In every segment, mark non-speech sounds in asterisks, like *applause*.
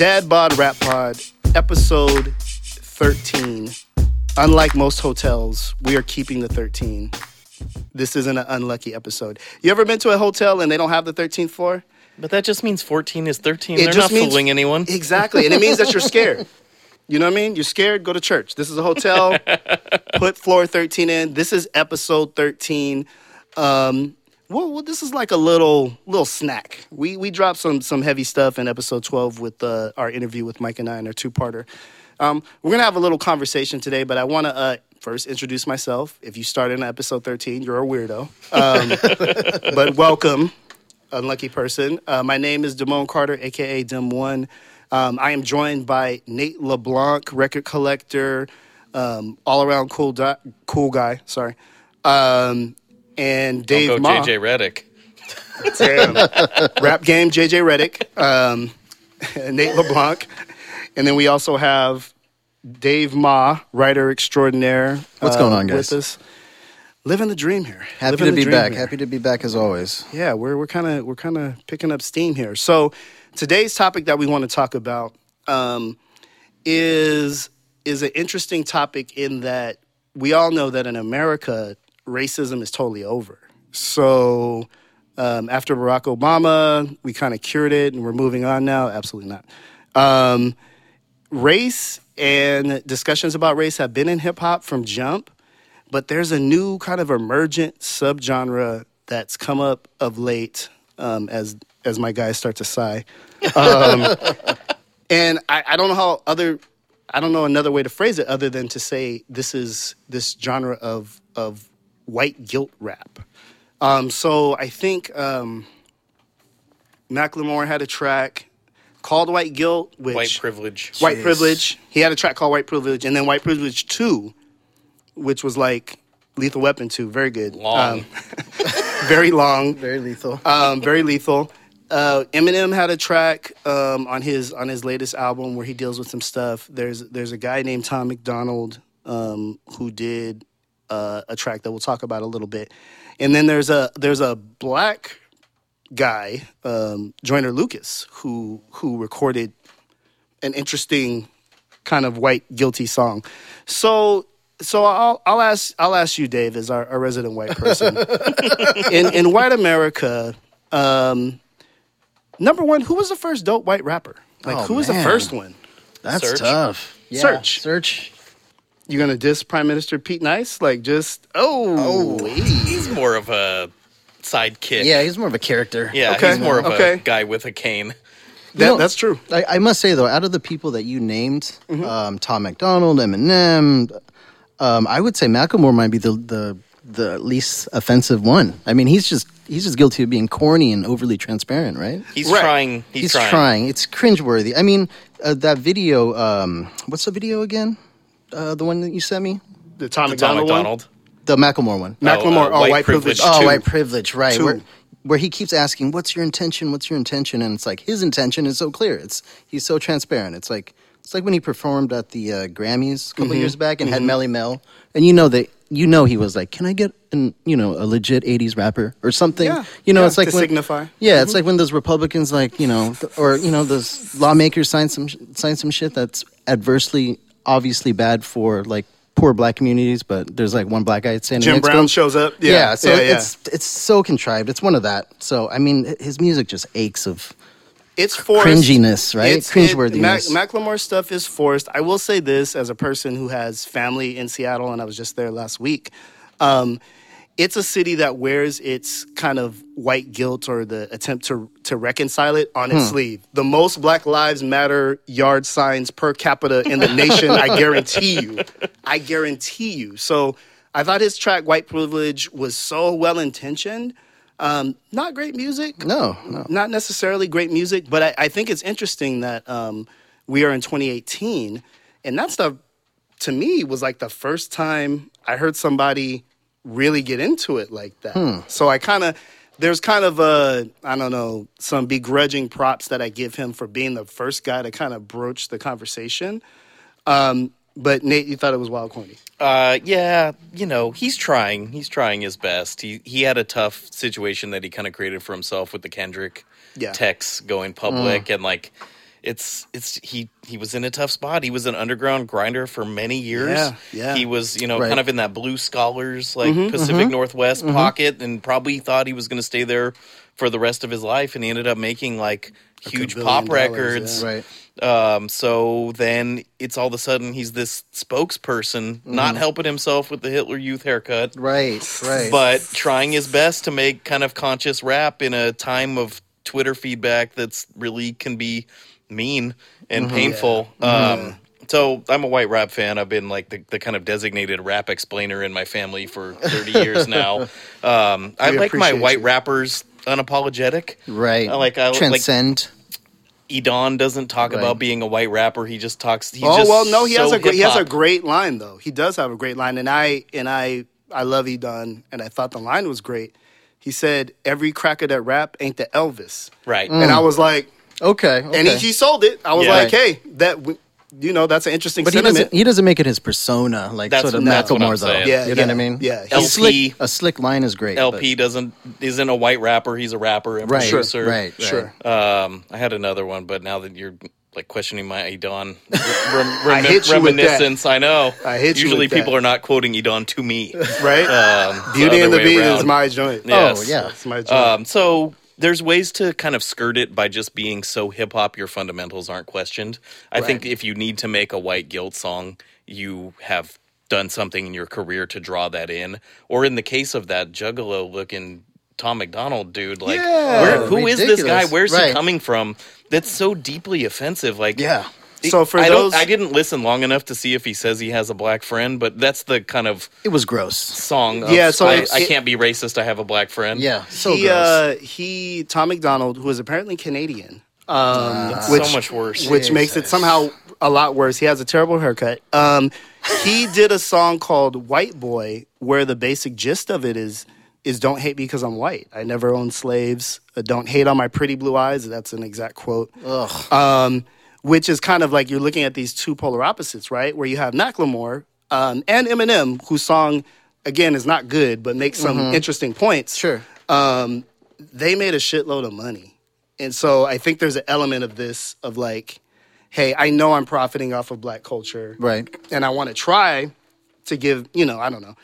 Dad Bod Rap Pod, episode 13. Unlike most hotels, we are keeping the 13. This isn't an unlucky episode. You ever been to a hotel and they don't have the 13th floor? But that just means 14 is 13. It They're not means- fooling anyone. Exactly. And it means that you're scared. You know what I mean? You're scared, go to church. This is a hotel. *laughs* Put floor 13 in. This is episode 13. Um, well, well, this is like a little little snack. We we dropped some some heavy stuff in episode 12 with uh, our interview with Mike and I in our two-parter. Um, we're gonna have a little conversation today, but I want to uh, first introduce myself. If you started in episode 13, you're a weirdo. Um, *laughs* but welcome, unlucky person. Uh, my name is Damone Carter, aka Dim One. Um, I am joined by Nate LeBlanc, record collector, um, all around cool di- cool guy. Sorry, um, and Dave Don't go Ma. JJ Redick. Damn. Rap game, JJ Redick, um, *laughs* Nate LeBlanc, and then we also have Dave Ma, writer extraordinaire. What's uh, going on, guys? With us, living the dream here. Happy Living to be back. here. Happy to be back as always. Yeah, we're we're kind of we're kind of picking up steam here. So today's topic that we want to talk about um, is is an interesting topic in that we all know that in America racism is totally over. So um, after Barack Obama, we kind of cured it and we're moving on now. Absolutely not. Um, race and discussions about race have been in hip hop from jump, but there's a new kind of emergent subgenre that's come up of late um, as as my guys start to sigh. Um, *laughs* and I, I don't know how other I don't know another way to phrase it other than to say this is this genre of of white guilt rap. Um, so I think um, Macklemore had a track called White Guilt, which White privilege. White Jeez. Privilege. He had a track called White Privilege, and then White Privilege Two, which was like Lethal Weapon Two, very good, Long. Um, *laughs* very long, Very lethal. um, very lethal. Uh, Eminem had a track um, on his on his latest album where he deals with some stuff. There's there's a guy named Tom McDonald um, who did uh, a track that we'll talk about a little bit, and then there's a there's a black guy um, Joyner Lucas who who recorded an interesting kind of white guilty song. So so I'll I'll ask I'll ask you, Dave, as our, our resident white person *laughs* in in white America. Um, number one, who was the first dope white rapper? Like, Oh, who was the first one? That's Serch. tough. Yeah, Serch. Serch. You gonna diss Prime Minister Pete Nice? Like, just oh, Oh. He's more of a sidekick. Yeah, he's more of a character. Yeah, Okay, he's more of okay. a guy with a cane. that, know- that's true. I, I must say though, out of the people that you named, Mm-hmm. um, Tom McDonald, Eminem, um, I would say Macklemore might be the, the the least offensive one. I mean, he's just he's just guilty of being corny and overly transparent, right? He's Right. trying. He's, He's trying. trying. It's cringeworthy. I mean, uh, that video. Um, what's the video again? Uh, the one that you sent me, The Tom The Tom McDonald, one. McDonald. the Macklemore one. Macklemore. uh, oh, White white, privilege. Privilege Oh, two. white privilege, right? Two. Where, where he keeps asking, "What's your intention? What's your intention?" And it's like his intention is so clear. It's he's so transparent. It's like it's like when he performed at the uh, Grammys a couple Mm-hmm. years back and had Melle Mel, and you know that you know he was like, "Can I get an you know a legit '80s rapper or something?" Yeah. You know, Yeah, it's like to when, signify. Yeah, it's like when those Republicans, like you know, th- or you know, those lawmakers sign some sign some shit that's adversely, obviously bad for like poor black communities, but there's like one black guy standing Jim next Brown shows up. Yeah, Yeah, so yeah, yeah. it's it's so contrived. It's one of that. So I mean, his music just aches of it's forced. cringiness, right? It's, Cringeworthiness. It, Mac, Macklemore stuff is forced. I will say this as a person who has family in Seattle, and I was just there last week. Um, it's a city that wears its kind of white guilt or the attempt to to reconcile it on Hmm. its sleeve. The most Black Lives Matter yard signs per capita in the nation. I guarantee you. I guarantee you. So I thought his track "White Privilege" was so well intentioned. Um, not great music no, no. not necessarily great music, but I, I think it's interesting that um, we are in 2018, and that stuff to me was like the first time I heard somebody really get into it like that. So I kind of there's kind of a I don't know some begrudging props that I give him for being the first guy to kind of broach the conversation. Um, but Nate, you thought it was wild corny. Uh, yeah, you know, he's trying. He's trying his best. He he had a tough situation that he kind of created for himself with the Kendrick Yeah. texts going public, and like it's it's he he was in a tough spot. He was an underground grinder for many years. Yeah, yeah. He was you know Right. kind of in that blue scholars like Mm-hmm, Pacific Northwest pocket, and probably thought he was going to stay there for the rest of his life. And he ended up making like huge pop dollars, records. Right. Um, so then it's all of a sudden he's this spokesperson, not helping himself with the Hitler Youth haircut, Right. Right. but trying his best to make kind of conscious rap in a time of Twitter feedback that's really can be mean and painful. Um, so I'm a white rap fan. I've been like the, the kind of designated rap explainer in my family for 30 years now. *laughs* Um, I like my white you. rappers unapologetic. right. I like- I like- transcend. Edan doesn't talk Right. about being a white rapper. He just talks. He's oh just well, no, he has so a great, he has a great line though. He does have a great line, and I and I I love Edan, and I thought the line was great. He said, "Every cracker that rap ain't the Elvis," right. and I was like, okay. okay. and he, he sold it. I was Yeah. like, hey, that w- you know that's an interesting but he sentiment. doesn't. He doesn't make it his persona, like That's- sort of that's what I'm Macklemore, though. saying. Yeah, you know yeah, what I mean? yeah. A LP. slick, a slick line is great. LP doesn't isn't a white rapper. He's a rapper and but- right, producer. right, right. Sure. Um, I had another one, but now that you're like questioning my Edan *laughs* rem- I hit you with that. reminiscence, I know. I hit you Usually with that. people are not quoting Edan to me. *laughs* right? Um, it's Beauty other and the way Beat around. is my joint. Yes. Oh yeah. It's my joint. Um, so there's ways to kind of skirt it by just being so hip hop your fundamentals aren't questioned. I think if you need to make a white guilt song, you have done something in your career to draw that in. Or in the case of that juggalo looking Tom McDonald dude, like Yeah. where, oh, who is this guy? Ridiculous. Where's he coming from? That's so deeply offensive. Like Yeah. So for I those- don't I didn't listen long enough to see if he says he has a black friend, but that's the kind of It was gross. song. Of, Yeah, so I, it's- I can't be racist. I have a black friend. Yeah. So he gross. uh, he Tom McDonald, who is apparently Canadian, um, which so much worse. which makes it somehow a lot worse. He has a terrible haircut. Um, he *laughs* did a song called "White Boy," where the basic gist of it is is "Don't hate me because I'm white. I never owned slaves. Uh, don't hate on my pretty blue eyes." That's an exact quote. Um, which is kind of like you're looking at these two polar opposites, right? Where you have Macklemore um, and Eminem, whose song again is not good, but makes some interesting points Sure. um, they made a shitload of money. And so I think there's an element of this of like, hey, I know I'm profiting off of black culture. Right. And I want to try to give, you know, I don't know,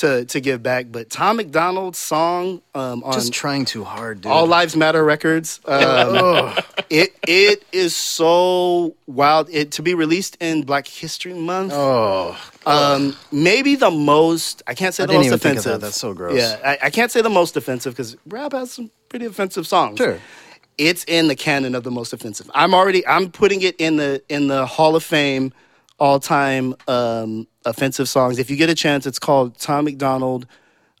to to give back. But Tom McDonald's song um, on Just trying too hard, dude. All Lives Matter Records, *laughs* um, it it is so wild. It to be released in Black History Month. oh, Um, maybe the most I can't say I the most even think of offensive. that. That's so gross. Yeah, I, I can't say the most offensive because rap has some pretty offensive songs. Sure. it's in the canon of the most offensive. I'm already I'm putting it in the in the Hall of Fame all time um, offensive songs. If you get a chance, it's called Tom McDonald,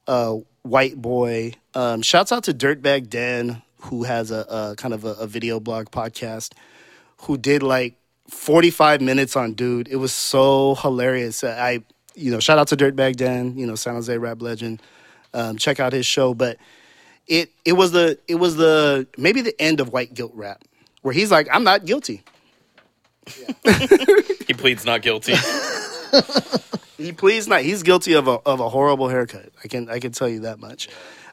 uh, White Boy. Um, shouts out to Dirtbag Dan who has a, a kind of a, a video blog podcast who did like 45 minutes on dude. It was so hilarious. I, you know, shout out to Dirtbag Dan, you know, San Jose rap legend. Um, check out his show. But it it was the it was the maybe the end of white guilt rap where he's like, I'm not guilty. *laughs* He pleads not guilty. *laughs* *laughs* He pleads not. He's guilty of a of a horrible haircut. I can I can tell you that much.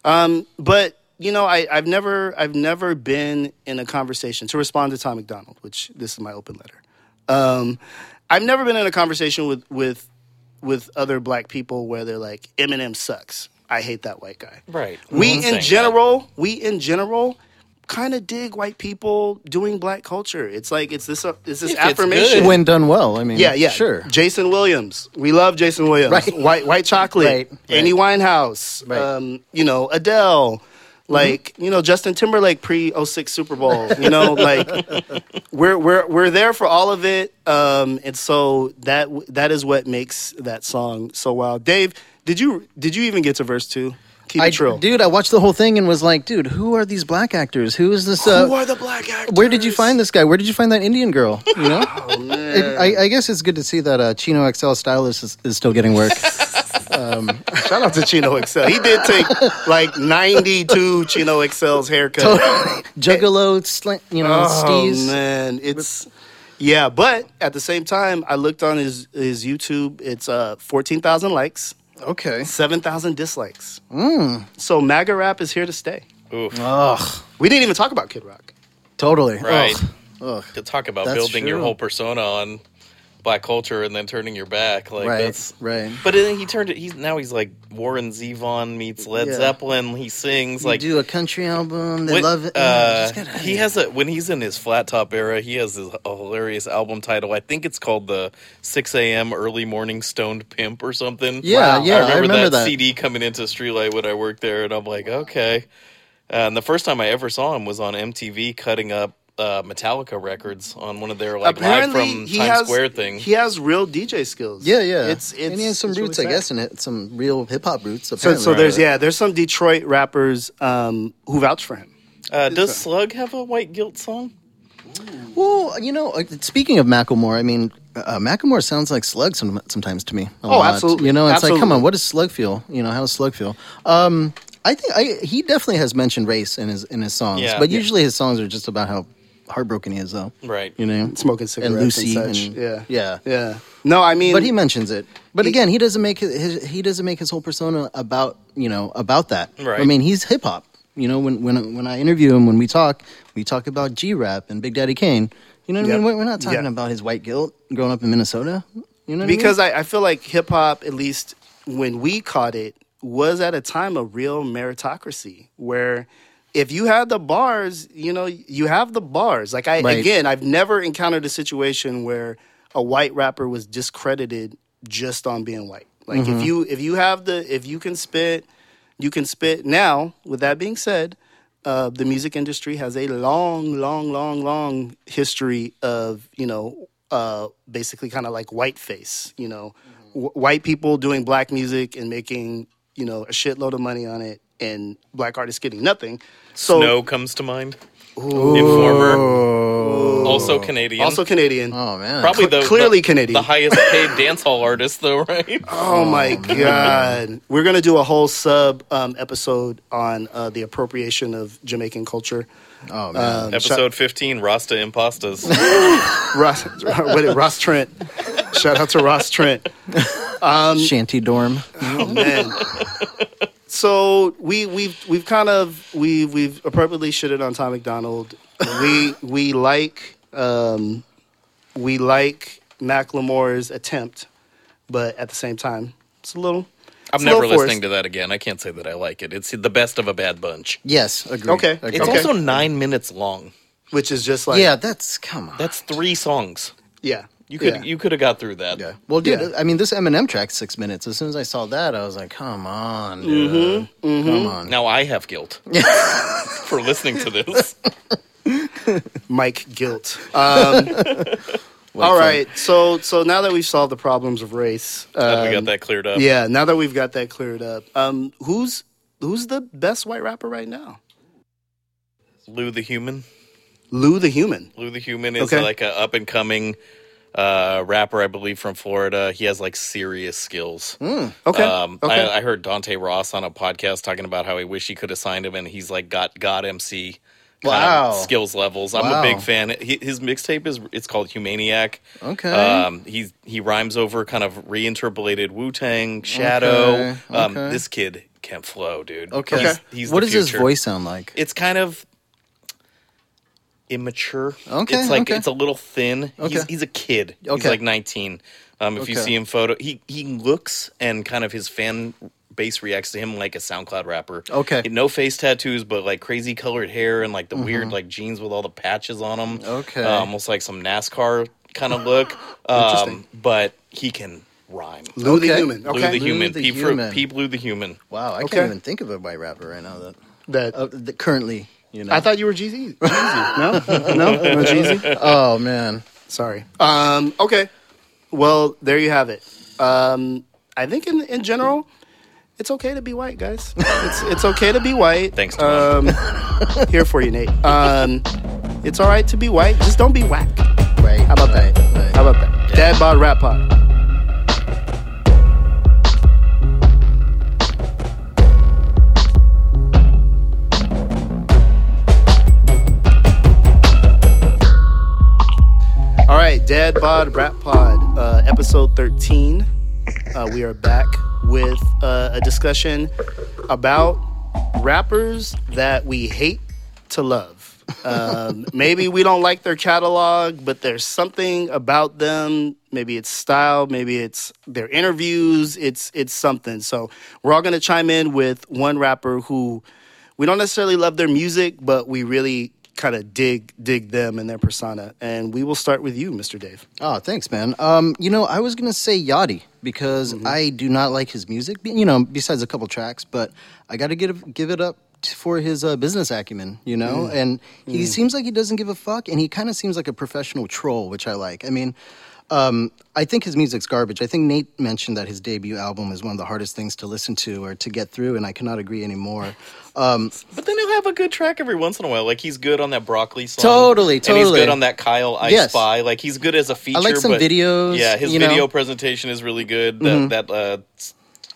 Um, but you know, I, I've never I've never been in a conversation to respond to Tom McDonald, which this is my open letter. Um, I've never been in a conversation with with with other black people where they're like, Eminem sucks. I hate that white guy. Right. We in that. general, we in general kind of dig white people doing black culture. It's like it's this uh, it's this If affirmation. good. when done well. I mean, Yeah, yeah. sure. Jason Williams. We love Jason Williams. Right. White White Chocolate. Right, right. Amy Winehouse. Right. Um, you know, Adele. Like, you know, Justin Timberlake pre 06 Super Bowl. You know, *laughs* like we're we're we're there for all of it. Um, and so that that is what makes that song so wild. Dave, did you did you even get to verse two? Keep I, it trill. dude, I watched the whole thing and was like, dude, who are these black actors? Who is this? Uh, Who are the black actors? where did you find this guy? Where did you find that Indian girl? You know, *laughs* Oh, man. It- I, I guess it's good to see that uh, Chino XL stylist is, is still getting work. *laughs* Shout out to Chino XL. He did take like 92 Chino XL's haircut. Totally. *laughs* Juggalo, slant, you know, Oh steez. man, it's yeah. But at the same time, I looked on his his YouTube. It's uh fourteen thousand likes, Okay. seven thousand dislikes. Mm. So MAGA rap is here to stay. Oof. Ugh. We didn't even talk about Kid Rock. Totally. Right. Ugh. Ugh. to talk about That's building your whole persona on black culture and then turning your back. Like Right, that's right. But then he turned it. He's now he's like Warren Zevon meets Led Yeah. Zeppelin. He sings You like do a country album. They What- love it. Uh, Yeah, gotta- he has a when he's in his flat top era. He has his, a hilarious album title. I think it's called the Six A.M. Early Morning Stoned Pimp or something. Yeah, yeah, I remember that. CD coming into Streetlight when I worked there, and I'm like, okay. and the first time I ever saw him was on MTV cutting up uh, Metallica records on one of their like live from he Times has Square thing. He has real DJ skills. Yeah, yeah. It's it's and he has some roots, really I guess, in it. Some real hip hop roots. So, Apparently. so there's yeah, there's some Detroit rappers um, who vouch for him. Uh, does Slug have a White Guilt song? Well, you know, uh, speaking of Macklemore, I mean, uh, Macklemore sounds like Slug some, sometimes to me. a Oh, lot. absolutely. You know, it's like, come on, what does Slug feel? You know, how does Slug feel? Um, I think I, he definitely has mentioned race in his in his songs, Yeah. but Yeah. usually his songs are just about how heartbroken he is, though. Right. You know, Smoking cigarettes and Lucy, and such. and- yeah, yeah. yeah. No, I mean, But he mentions it. But He- again, he doesn't make his, his he doesn't make his whole persona about you know about that. Right. I mean, he's hip hop. You know, when when when I interview him, when we talk, we talk about G rap and Big Daddy Kane. You know what I mean? We're we're not talking Yeah. about his white guilt growing up in Minnesota. You know, what because I mean? I, I feel like hip hop, at least when we caught it, was at a time of real meritocracy where if you had the bars, you know, you have the bars. Like I Right. again, I've never encountered a situation where a white rapper was discredited just on being white. Like Mm-hmm. if you if you have the if you can spit, you can spit. Now, with that being said, uh, the music industry has a long, long, long, long history of you know uh, basically kind of like whiteface. You know, w- white people doing black music and making you know a shitload of money on it, and black artists getting nothing. So Snow comes to mind. Informer. Also Canadian. also Canadian. oh man, Probably Cl- the clearly the, Canadian. the highest paid *laughs* dance hall artist, though, right? Oh my god, we're gonna do a whole sub um, episode on uh, the appropriation of Jamaican culture. oh man, Um, Episode fifteen, Rasta Impastas. Ross, *laughs* what is it, Ross Trent. Shout out to Ross Trent. *laughs* shanty dorm. Oh man. So we we've we've kind of we we've appropriately shitted on Tom McDonald. We we like um, we like Macklemore's attempt, but at the same time, it's a little. I'm never listening forced. to that again. I can't say that I like it. It's the best of a bad bunch. Yes, agreed. Okay. agreed. It's Okay. also nine minutes long. which is just like yeah, that's come on. That's three songs. yeah. You could yeah. you could have got through that. Yeah. Well, dude, Yeah. I mean, this Eminem track six minutes. As soon as I saw that, I was like, "Come on, Mm-hmm. dude. Come on." Now I have guilt *laughs* for listening to this. *laughs* Mike guilt. *laughs* Um, all right, so so now that we've solved the problems of race, Glad we um, got that cleared up. Yeah, now that we've got that cleared up, um, who's who's the best white rapper right now? Lou the Human. Lou the Human. Lou the Human is Okay. like a up and coming uh, rapper, I believe, from Florida. He has like serious skills. Okay. Um, okay. I, I heard Dante Ross on a podcast talking about how he wish he could have signed him, and he's like got God MC Wow. skills levels. I'm Wow. a big fan. He, his mixtape is it's called Humaniac. Okay. Um, he's he rhymes over kind of reinterpolated Wu Tang, Shadow. Okay, Um, okay. This kid can flow, dude. okay. He's, he's what does his voice sound like? It's kind of immature. Okay, it's like okay. it's a little thin. He's, Okay. he's a kid. Okay. He's Okay. like 19. Um, if you see him photo, he he looks and kind of his fan base reacts to him like a SoundCloud rapper. Okay. no face tattoos, but like crazy colored hair and like the weird like jeans with all the patches on them. Mm-hmm. Okay. Uh, almost like some NASCAR kind of look. *laughs* um, Interesting. but he can rhyme. Lou the Okay. Human. Lou Okay. the human. the Peep, Human. Peep Lou the human. Wow, I Okay. can't even think of a white rapper right now that, that uh, that currently, you know. I thought you were Jeezy. Jeezy. *laughs* No, no, no Jeezy. oh man, Sorry. Um, okay. Well, there you have it. Um, I think in in general, it's okay to be white, guys. It's it's okay to be white. Thanks, Tom. Um, here for you, Nate. Um, it's all right to be white. Just don't be whack. right? How about that? right, right. How about that? Dad bod rap pod. Dad Bod Rap Pod, uh, episode 13. Uh, we are back with uh, a discussion about rappers that we hate to love. Um, *laughs* maybe we don't like their catalog, but there's something about them. Maybe it's style, maybe it's their interviews. It's it's something. So we're all gonna chime in with one rapper who we don't necessarily love their music, but we really kind of dig dig them and their persona. And we will start with you, Mr. Dave. Oh, thanks, man. Um, you know, I was gonna say Yachty because I do not like his music. You know, besides a couple tracks, but I got to give give it up for his uh, business acumen. You know, and he seems like he doesn't give a fuck, and he kind of seems like a professional troll, which I like. I mean. Um, I think his music's garbage. I think Nate mentioned that his debut album is one of the hardest things to listen to or to get through, and I cannot agree anymore. Um, But then he'll have a good track every once in a while. Like he's good on that broccoli song. Totally, totally. And he's good on that Kyle I Yes. Spy. Like he's good as a feature. I like some but- videos, Yeah, his you know? video presentation is really good. That that uh,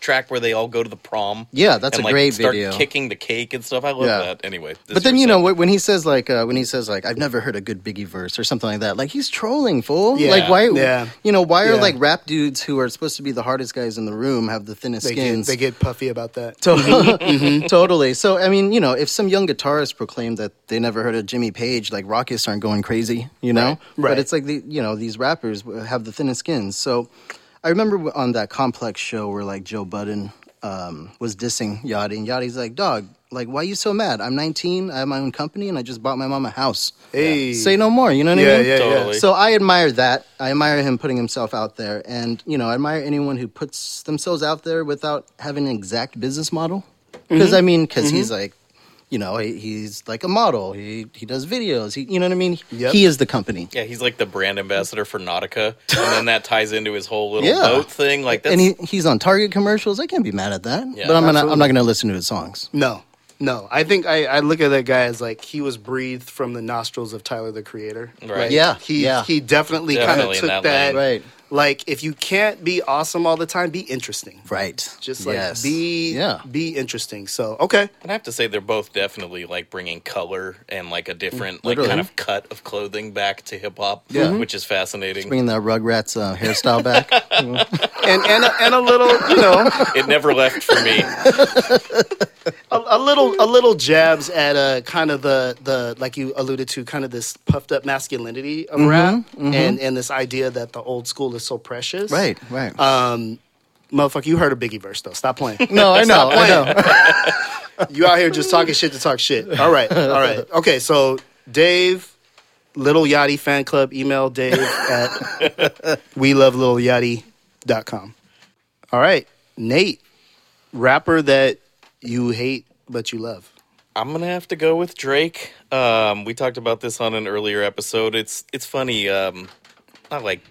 track where they all go to the prom. Yeah, that's and, a like, great start video. Kicking the cake and stuff. I love Yeah. that. Anyway, But then is you know when he says like uh, when he says like I've never heard a good Biggie verse or something like that, like he's trolling fool. Yeah, like why? yeah. You know why are Yeah. like rap dudes who are supposed to be the hardest guys in the room have the thinnest They get, skins? they get puffy about that. To- *laughs* *laughs* totally. So I mean, you know, if some young guitarist proclaimed that they never heard of Jimmy Page, like Rockists aren't going crazy, you know. Right. But it's like the you know these rappers have the thinnest skins. So I remember on that Complex show where like Joe Budden um, was dissing Yachty, and Yachty's like, "Dog, like why you so mad? I'm 19, I have my own company, and I just bought my mom a house. Hey. Say no more. You know what Yeah, I mean? yeah, yeah. Totally. So I admire that. I admire him putting himself out there, and you know, I admire anyone who puts themselves out there without having an exact business model. Because Mm-hmm. I mean, because he's like, you know, he, he's like a model. He he does videos. He, you know what I mean? Yep. He is the company. Yeah, he's like the brand ambassador for Nautica, and then that ties into his whole little Yeah. boat thing. Like that's and he, he's on Target commercials. I can't be mad at that. Yeah. but I'm gonna, I'm not gonna listen to his songs. No, no. I think I, I look at that guy as like he was breathed from the nostrils of Tyler the Creator. Right. Like, Yeah, He yeah. he definitely, kind of took that that. Right. Like if you can't be awesome all the time, be interesting. Right. Just like Yes. be Yeah. be interesting. So okay. And I have to say, they're both definitely like bringing color and like a different, like kind of cut of clothing back to hip hop, Yeah. which is fascinating. Bringing the Rugrats uh, hairstyle back. *laughs* And and a, and a little, you know, it never left for me. *laughs* a, a little a little jabs at uh kind of the the like you alluded to kind of this puffed up masculinity of rap and and this idea that the old school is so precious. right. Right. Um motherfucker, you heard a Biggie verse though. Stop playing. no, I *laughs* know. I know. *laughs* you out here just talking shit to talk shit. All right, all right. Okay, so Dave, Little Yachty fan club, email Dave at we love little yachty.com. All right, Nate, rapper that you hate but you love. I'm gonna have to go with Drake. Um, we talked about this on an earlier episode. It's it's funny. Um, not like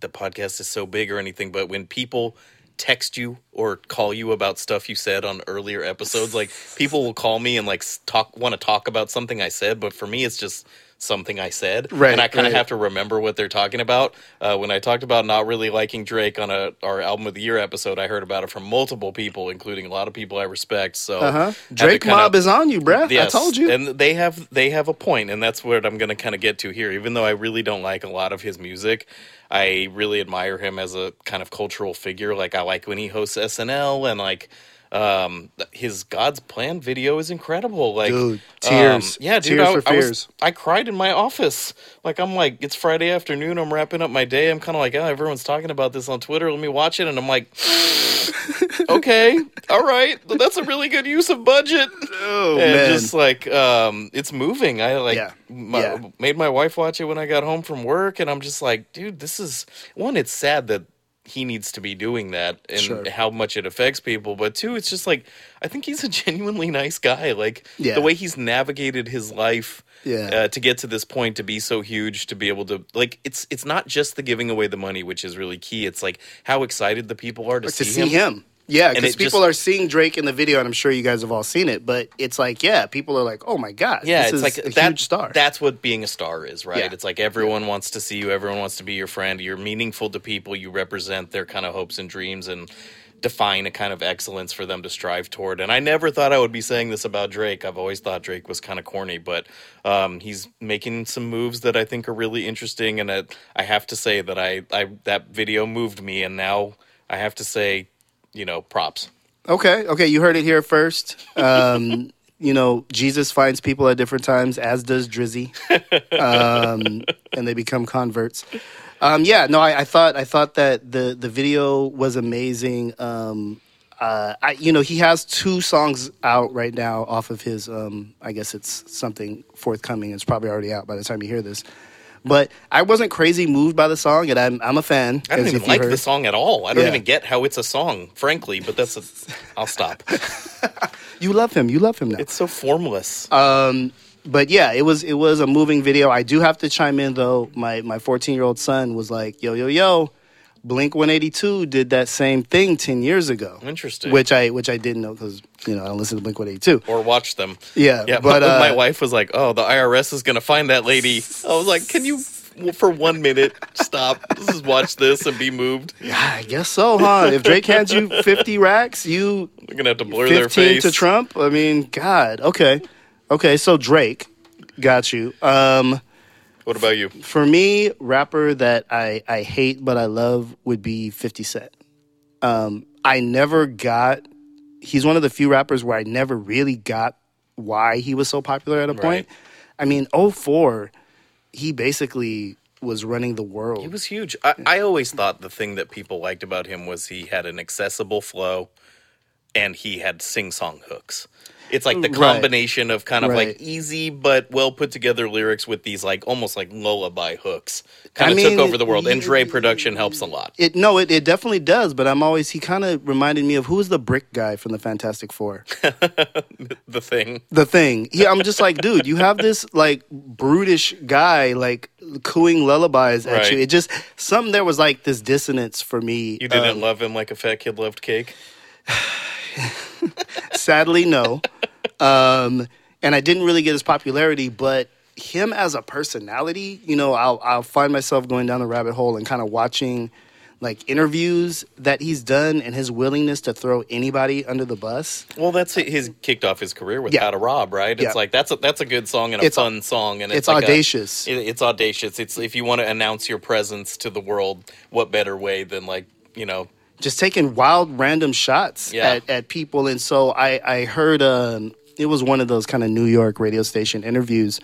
the podcast is so big or anything, but when people text you or call you about stuff you said on earlier episodes, like *laughs* people will call me and like talk want to talk about something I said, but for me it's just something I said, Right, And I kind of right. have to remember what they're talking about. Uh, when I talked about not really liking Drake on a our album of the year episode, I heard about it from multiple people, including a lot of people I respect. So Uh huh. Drake kinda- mob is on you, bruh. Yes, I told you. and they have they have a point, and that's what I'm going to kind of get to here. Even though I really don't like a lot of his music, I really admire him as a kind of cultural figure. Like I like when he hosts SNL, and like um his God's Plan video is incredible. Like Dude, tears. um, yeah, dude, Tears I, for I was- fears. I cried in my office. Like I'm like it's Friday afternoon. I'm wrapping up my day. I'm kind of like, oh, everyone's talking about this on Twitter. Let me watch it, and I'm like. *laughs* okay, all right, that's a really good use of budget oh and man. just like um it's moving i like Yeah. My, Yeah. made my wife watch it when i got home from work and i'm just like dude this is one it's sad that he needs to be doing that and Sure. how much it affects people but two it's just like i think he's a *laughs* genuinely nice guy like Yeah. the way he's navigated his life Yeah. uh, to get to this point to be so huge to be able to like it's it's not just the giving away the money which is really key it's like how excited the people are to, to see him. Yeah, because people just- are seeing Drake in the video, and I'm sure you guys have all seen it. But it's like, yeah, people are like, oh my god, Yeah, this it's is like a that, huge star. That's what being a star is, right? Yeah. It's like everyone wants to see you, everyone wants to be your friend. You're meaningful to people. You represent their kind of hopes and dreams and define a kind of excellence for them to strive toward. And I never thought I would be saying this about Drake. I've always thought Drake was kind of corny, but um, he's making some moves that I think are really interesting. And it, I have to say that I, I that video moved me, and now I have to say, you know, props. Okay, okay, you heard it here first. Um, *laughs* you know, Jesus finds people at different times, as does Drizzy, um, *laughs* and they become converts. Um, yeah, no, I, I thought I thought that the the video was amazing. Um, uh, I, you know, he has two songs out right now off of his. Um, I guess it's something forthcoming. It's probably already out by the time you hear this. But I wasn't crazy moved by the song, and I'm I'm a fan. I don't even like the song at all. I don't Yeah. even get how it's a song, frankly. But that's a. I'll stop. *laughs* You love him. You love him now. It's so formless. Um, but yeah, it was it was a moving video. I do have to chime in though. My my 14 year old son was like, "Yo yo yo, Blink 182 did that same thing 10 years ago." Interesting. Which I which I didn't know because you know I don't listen to Blink 182. or watch them. Yeah, Yeah, but, my, uh, my wife was like, "Oh, the IRS is gonna find that lady." I was like, "Can you, for one minute, stop? Just watch this and be moved." Yeah, I guess so, huh? if Drake hands you 50 racks, you We're gonna have to blur their face. to Trump. I mean, God. Okay, okay. So Drake, got you. Um, What about you? for me, rapper that I, I hate but I love would be 50 Cent. Um, I never got, he's one of the few rappers where I never really got why he was so popular at a point. Right. I mean, 04, he basically was running the world. He was huge. I, I always thought the thing that people liked about him was he had an accessible flow, and he had sing-song hooks. It's like the Right. combination of kind of Right. like easy but well put together lyrics with these like almost like lullaby hooks. Kind I of mean, took over the world, and Dre production helps a lot. It no, it, it definitely does. But I'm always he kind of reminded me of who's the brick guy from the Fantastic Four, *laughs* The thing. the thing. He, I'm just like, dude, you have this like brutish guy like cooing lullabies at Right. you. It just something there was like this dissonance for me. You didn't Um, love him like a fat kid loved cake. *sighs* *laughs* *laughs* sadly, no. um, and I didn't really get his popularity, but him as a personality, you know, I'll I'll find myself going down the rabbit hole and kind of watching like interviews that he's done and his willingness to throw anybody under the bus. Well, that's his kicked off his career with Yeah. How to Rob, right? It's Yeah. like that's a that's a good song and a It's- fun song, and it's, it's like a- audacious. it- it's audacious. It's if you want to announce your presence to the world, what better way than like you know just taking wild random shots Yeah. at, at people and so i i heard um it was one of those kind of new york radio station interviews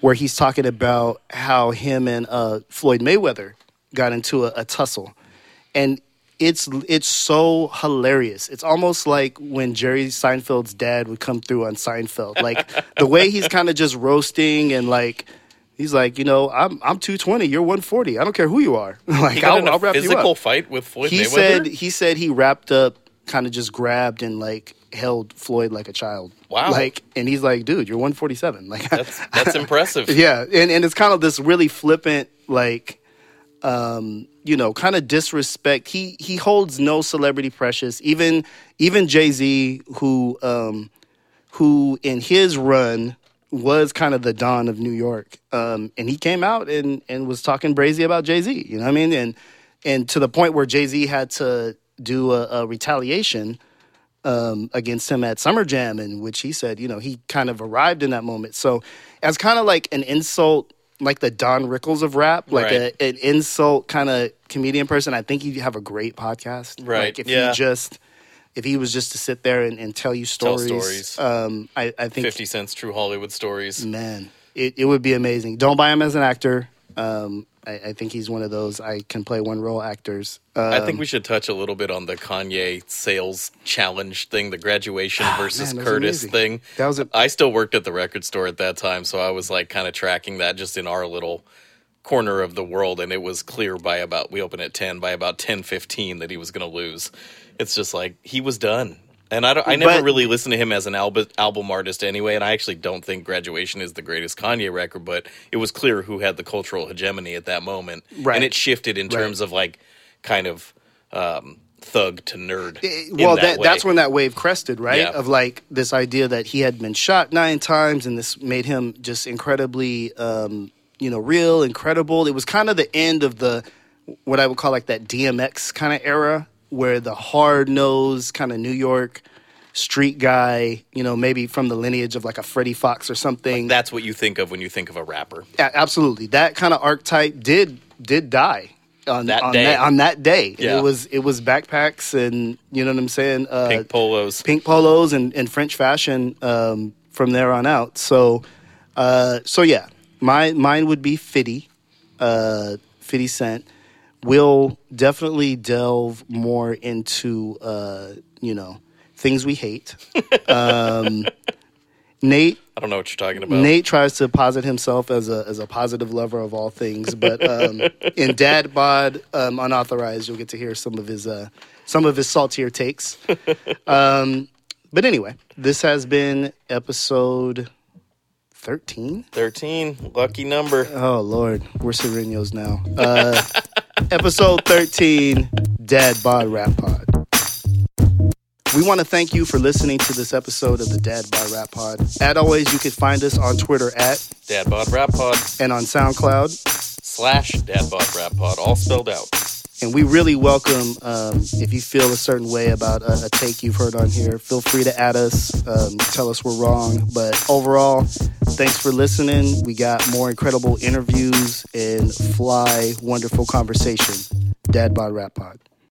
where he's talking about how him and uh floyd mayweather got into a, a tussle and it's it's so hilarious. It's almost like when Jerry Seinfeld's dad would come through on Seinfeld. Like the way he's kind of just roasting and like he's like, you know, I'm I'm 220, you're 140. I don't care who you are. *laughs* like he got I'll, I'll wrap you physical up fight with Floyd he Mayweather. said he said he wrapped up kind of just grabbed and like held floyd like a child Wow. like and he's like dude you're 147 *laughs* like that's that's *laughs* impressive. yeah and, and it's kind of this really flippant like um you know kind of disrespect he he holds no celebrity precious even even jay-z who um who in his run was kind of the dawn of New York. Um, and he came out and, and was talking brazy about Jay Z, you know what I mean? And and to the point where Jay Z had to do a, a retaliation um, against him at Summer Jam, in which he said, you know, he kind of arrived in that moment. So as kind of like an insult, like the Don Rickles of rap, like Right. a, an insult kind of comedian person, I think he'd have a great podcast. Right, Like if yeah. he just if he was just to sit there and, and tell you Tell stories, stories. Um, I, I think Fifty Cent's True Hollywood Stories. Man, it, it would be amazing. Don't buy him as an actor. Um, I, I think he's one of those I can play one role actors. Um, I think we should touch a little bit on the Kanye sales challenge thing, the graduation versus Ah, man, Curtis amazing. thing. That was a- I still worked at the record store at that time, so I was like kind of tracking that just in our little corner of the world and it was clear by about we opened at 10 by about 10 15 that he was going to lose. It's just like he was done. And I, don't, I never But- really listened to him as an album album artist anyway, and I actually don't think Graduation is the greatest Kanye record, but it was clear who had the cultural hegemony at that moment, Right. and it shifted in Right. terms of like kind of um, thug to nerd. Eh, well, that that, that's when that wave crested, right? Yeah. Of like this idea that he had been shot nine times, and this made him just incredibly, um, you know, real, incredible. It was kind of the end of the what I would call like that DMX kind of era, where the hard nosed kind of New York street guy, you know, maybe from the lineage of like a Freddie Foxxx or something. that's what you think of when you think of a rapper. A- absolutely that kind of archetype did did die on That on day. that on that day Yeah. it was it was backpacks and you know what i'm saying uh Pink polos. pink polos and, and french fashion um from there on out. So, uh, so yeah, my mine would be Fitty, uh, Fifty Cent. We'll definitely delve more into uh, you know things we hate. *laughs* Um, Nate I don't know what you're talking about. Nate tries to posit himself as a as a positive lover of all things, but um, *laughs* in Dad Bod um, Unauthorized, you'll get to hear some of his uh, some of his saltier takes. *laughs* Um, but anyway, this has been episode thirteen. 13, lucky number. Oh Lord, we're Serenos now. Uh, *laughs* episode thirteen, Dad Bod Rap Pod. We want to thank you for listening to this episode of the Dad Bod Rap Pod. As always, you can find us on Twitter at Dad Bod Rap Pod and on SoundCloud. slash Dad Bod Rap Pod, all spelled out. And we really welcome um, if you feel a certain way about a, a take you've heard on here. Feel free to add us, um, tell us we're wrong. But overall, thanks for listening. We got more incredible interviews and fly, wonderful conversation. Dad Bod Rap Pod.